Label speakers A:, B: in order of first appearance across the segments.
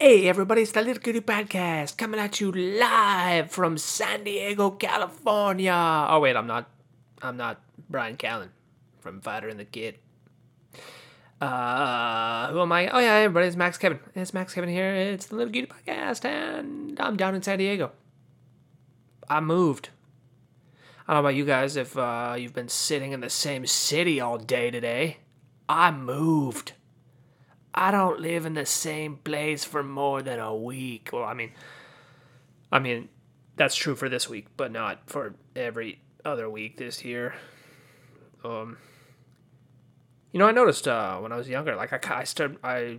A: Hey everybody, it's the Little Cutie Podcast coming at you live from San Diego, California. Oh wait, I'm not I'm not Bryan Callen from Fighter and the Kid. Uh who am I? Oh yeah, everybody, it's Max Kevin. It's Max Kevin here. It's the Little Cutie Podcast and I'm down in San Diego. I moved. I don't know about you guys if uh, you've been sitting in the same city all day today. I moved. I don't live in the same place for more than a week. Well, I mean, I mean, that's true for this week, but not for every other week this year. Um, you know, I noticed uh, when I was younger, like I, I started, I,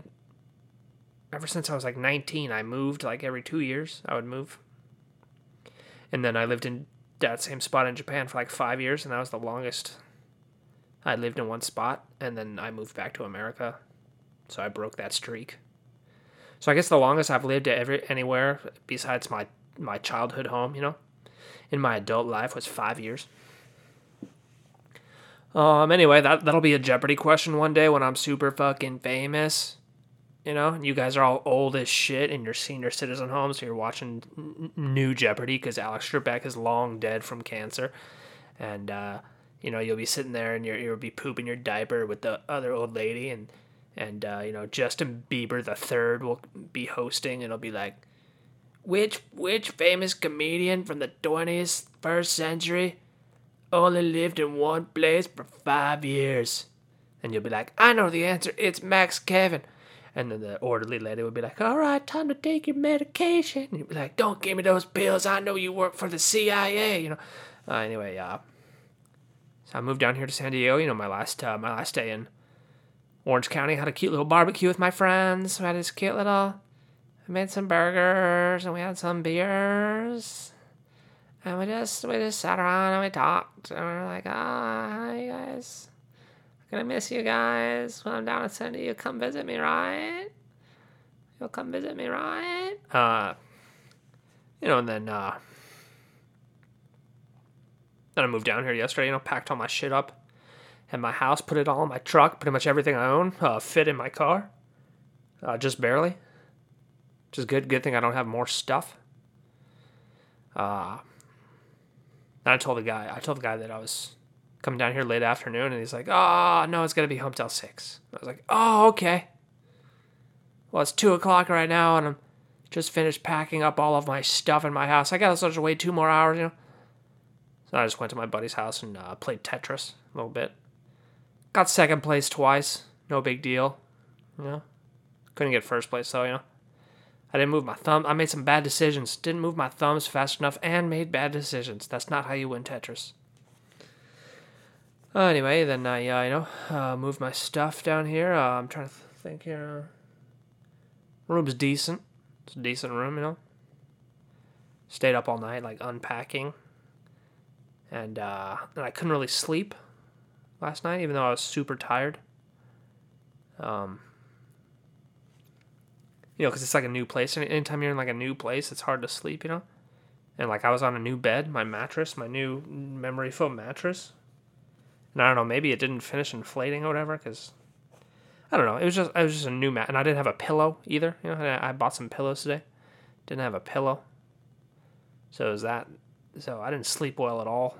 A: ever since I was like 19, I moved like every two years. I would move, and then I lived in that same spot in Japan for like five years, and that was the longest I lived in one spot. And then I moved back to America so I broke that streak. So I guess the longest I've lived every anywhere besides my my childhood home, you know, in my adult life was five years. Um. Anyway, that that'll be a Jeopardy question one day when I'm super fucking famous. You know, you guys are all old as shit in your senior citizen homes, so you're watching n- new Jeopardy because Alex Trebek is long dead from cancer, and uh, you know you'll be sitting there and you're, you'll be pooping your diaper with the other old lady and and uh, you know Justin Bieber the third will be hosting. And it'll be like, which which famous comedian from the twentieth first century only lived in one place for five years? And you'll be like, I know the answer. It's Max Kevin. And then the orderly lady would be like, All right, time to take your medication. And you'd be like, Don't give me those pills. I know you work for the CIA. You know. Uh, anyway, uh, so I moved down here to San Diego. You know, my last uh, my last day in Orange County. Had a cute little barbecue with my friends. We had this cute little. I made some burgers and we had some beers. And we just we just sat around and we talked and we were like, ah, oh, hi guys. I'm gonna miss you guys when I'm down in San Diego. Come visit me, right? You'll come visit me, right? Uh, you know, and then uh, then I moved down here yesterday. You know, packed all my shit up at my house, put it all in my truck, pretty much everything I own uh, fit in my car, uh, just barely. Just good. Good thing I don't have more stuff. Uh, I told the guy, I told the guy that I was coming down here late afternoon, and he's like, "Oh no, it's gonna be home till 6. I was like, "Oh okay." Well, it's two o'clock right now, and I'm just finished packing up all of my stuff in my house. I gotta sort of wait two more hours, you know. So I just went to my buddy's house and uh, played Tetris a little bit. Got second place twice. No big deal. You know? Couldn't get first place though, you know. I didn't move my thumb. I made some bad decisions. Didn't move my thumbs fast enough and made bad decisions. That's not how you win Tetris. Uh, anyway, then I, uh, you know, uh, moved my stuff down here. Uh, I'm trying to think here. Room's decent. It's a decent room, you know. Stayed up all night, like unpacking. And, uh, and I couldn't really sleep last night, even though I was super tired. Um, you know, because it's like a new place. And anytime you're in like a new place, it's hard to sleep, you know? And like I was on a new bed, my mattress, my new memory foam mattress. And I don't know, maybe it didn't finish inflating or whatever, because I don't know. It was just it was just a new mat, and I didn't have a pillow either. You know, I bought some pillows today. Didn't have a pillow. So was that. So I didn't sleep well at all.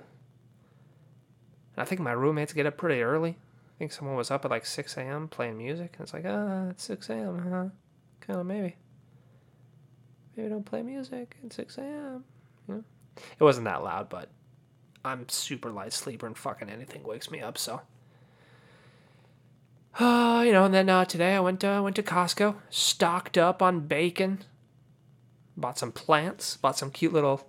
A: And I think my roommates get up pretty early. I think someone was up at like 6 a.m. playing music. And it's like, ah, it's 6 a.m., huh? Kind of maybe. Maybe don't play music at 6 a.m. You know? It wasn't that loud, but I'm super light sleeper and fucking anything wakes me up, so. Uh, you know, and then uh, today I went to, went to Costco, stocked up on bacon, bought some plants, bought some cute little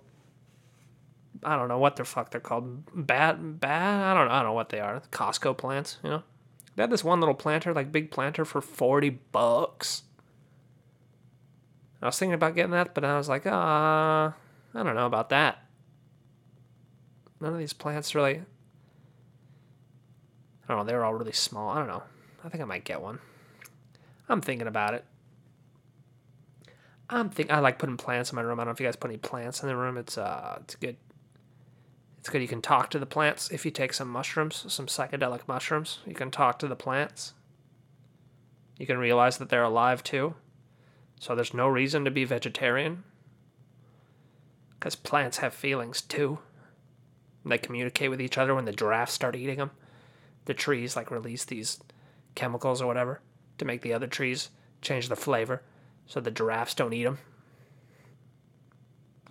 A: I don't know what the fuck they're called. Bat, bat. I don't know. I don't know what they are. Costco plants. You know, they had this one little planter, like big planter, for forty bucks. I was thinking about getting that, but I was like, ah, uh, I don't know about that. None of these plants really. I don't know. They're all really small. I don't know. I think I might get one. I'm thinking about it. I'm think I like putting plants in my room. I don't know if you guys put any plants in the room. It's uh, it's good it's good you can talk to the plants if you take some mushrooms, some psychedelic mushrooms. You can talk to the plants. You can realize that they're alive too. So there's no reason to be vegetarian. Because plants have feelings too. They communicate with each other when the giraffes start eating them. The trees like release these chemicals or whatever to make the other trees change the flavor so the giraffes don't eat them.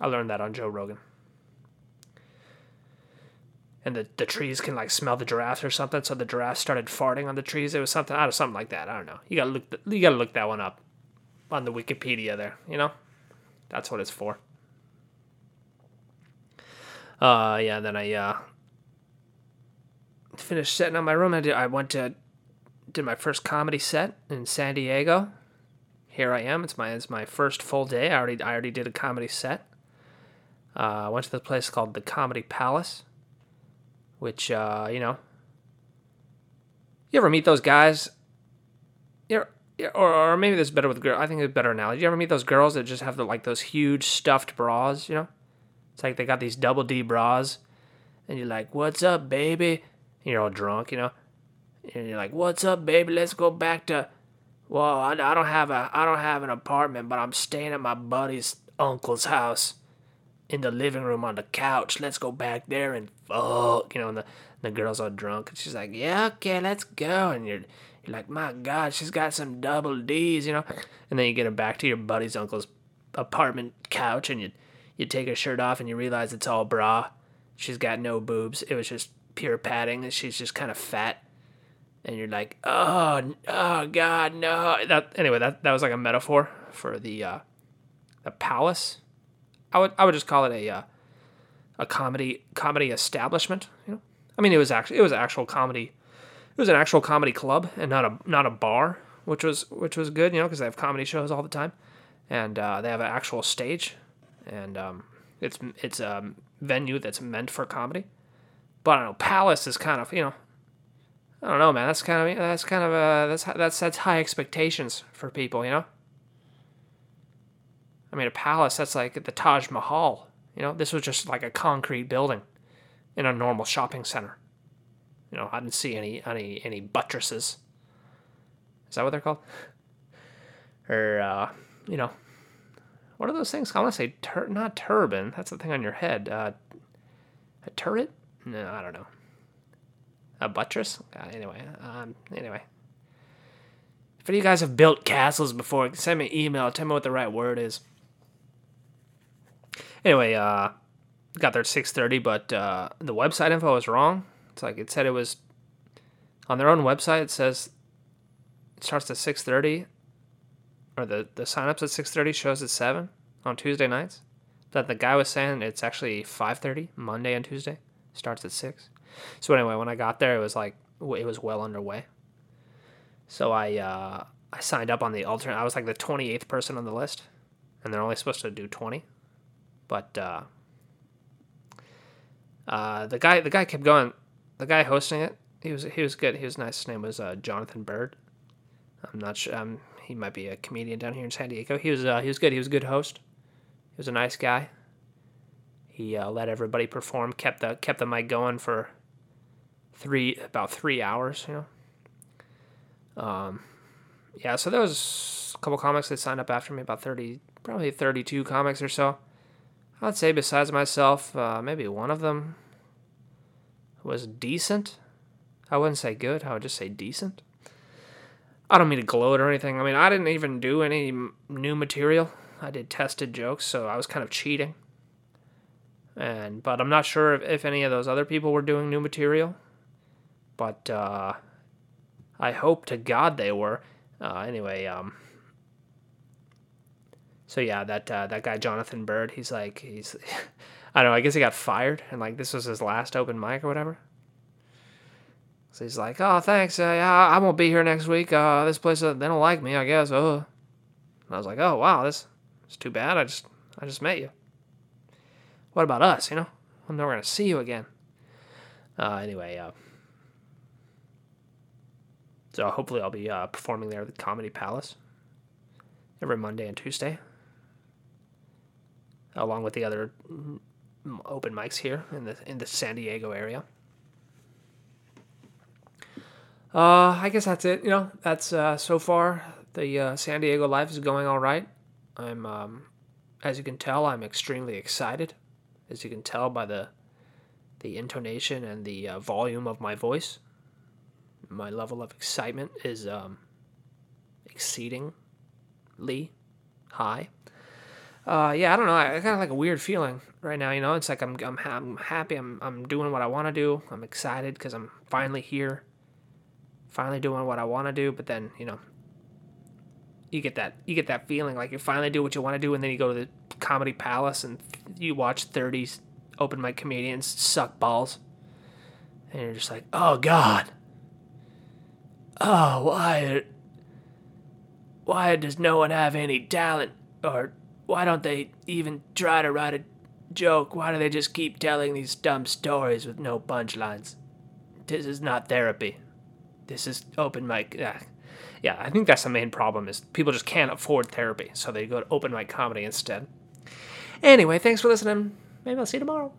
A: I learned that on Joe Rogan. And the, the trees can like smell the giraffes or something, so the giraffes started farting on the trees. It was something out of something like that. I don't know. You gotta look. The, you gotta look that one up on the Wikipedia there. You know, that's what it's for. Uh, yeah. Then I uh finished setting up my room. I did. I went to did my first comedy set in San Diego. Here I am. It's my it's my first full day. I already I already did a comedy set. Uh, I went to this place called the Comedy Palace, which uh, you know. You ever meet those guys? You or, or maybe this is better with girls. I think it's better analogy. You ever meet those girls that just have the, like those huge stuffed bras? You know, it's like they got these double D bras, and you're like, "What's up, baby?" And you're all drunk, you know, and you're like, "What's up, baby? Let's go back to." Well, I, I don't have a I don't have an apartment, but I'm staying at my buddy's uncle's house in the living room on the couch. Let's go back there and fuck, you know. And the the girls are drunk, and she's like, "Yeah, okay, let's go." And you're you're like, "My God, she's got some double D's," you know. And then you get her back to your buddy's uncle's apartment couch, and you you take her shirt off, and you realize it's all bra. She's got no boobs. It was just pure padding, and she's just kind of fat. And you're like, "Oh, oh God, no!" That anyway, that that was like a metaphor for the uh, the palace I would I would just call it a uh, a comedy comedy establishment. You know, I mean it was actually it was actual comedy. It was an actual comedy club and not a not a bar, which was which was good. You know, because they have comedy shows all the time, and uh, they have an actual stage, and um, it's it's a venue that's meant for comedy. But I don't know, Palace is kind of you know. I don't know, man. That's kind of that's kind of uh, that's that's that's high expectations for people, you know. I mean, a palace, that's like the Taj Mahal. You know, this was just like a concrete building in a normal shopping center. You know, I didn't see any any any buttresses. Is that what they're called? Or uh, you know, what are those things? I want to say tur- not turban. That's the thing on your head. Uh, a turret? No, I don't know. A buttress? Uh, anyway, um, anyway. If any of you guys have built castles before, send me an email. Tell me what the right word is. Anyway, uh, got there at six thirty, but uh, the website info was wrong. It's like it said it was on their own website. It says it starts at six thirty, or the the signups at six thirty shows at seven on Tuesday nights. That the guy was saying it's actually five thirty Monday and Tuesday. Starts at six. So anyway, when I got there, it was like it was well underway. So I uh, I signed up on the alternate. I was like the twenty eighth person on the list, and they're only supposed to do twenty. But uh, uh, the guy the guy kept going. The guy hosting it, he was he was good. He was nice. His name was uh, Jonathan Bird. I'm not sure. Um, he might be a comedian down here in San Diego. He was uh, he was good. He was a good host. He was a nice guy. He uh, let everybody perform. kept the kept the mic going for three about three hours. You know. Um, yeah. So there was a couple comics that signed up after me. About thirty, probably thirty-two comics or so. I'd say besides myself, uh, maybe one of them was decent. I wouldn't say good. I would just say decent. I don't mean to gloat or anything. I mean, I didn't even do any new material. I did tested jokes, so I was kind of cheating. And but I'm not sure if, if any of those other people were doing new material. But uh, I hope to God they were. Uh, anyway, um, so yeah, that uh, that guy Jonathan Bird, he's like he's I don't know, I guess he got fired and like this was his last open mic or whatever. So he's like, "Oh, thanks. Uh, yeah, I won't be here next week. Uh, this place uh, they don't like me, I guess." Oh. And I was like, "Oh, wow, this is too bad. I just I just met you. What about us, you know? I'm never to see you again." Uh, anyway, uh, so hopefully I'll be uh, performing there at the Comedy Palace every Monday and Tuesday along with the other open mics here in the in the San Diego area. Uh, I guess that's it. You know, that's uh, so far the uh, San Diego life is going all right. I'm, um, as you can tell, I'm extremely excited. As you can tell by the the intonation and the uh, volume of my voice, my level of excitement is um, exceedingly high. Uh, yeah, I don't know. I, I kind of like a weird feeling right now. You know, it's like I'm I'm, ha- I'm happy. I'm I'm doing what I want to do. I'm excited because I'm finally here, finally doing what I want to do. But then you know, you get that you get that feeling like you finally do what you want to do, and then you go to the comedy palace and you watch thirty open mic comedians suck balls, and you're just like, oh god, oh why, why does no one have any talent or why don't they even try to write a joke? Why do they just keep telling these dumb stories with no punchlines? This is not therapy. This is open mic. Yeah, I think that's the main problem is people just can't afford therapy, so they go to open mic comedy instead. Anyway, thanks for listening. Maybe I'll see you tomorrow.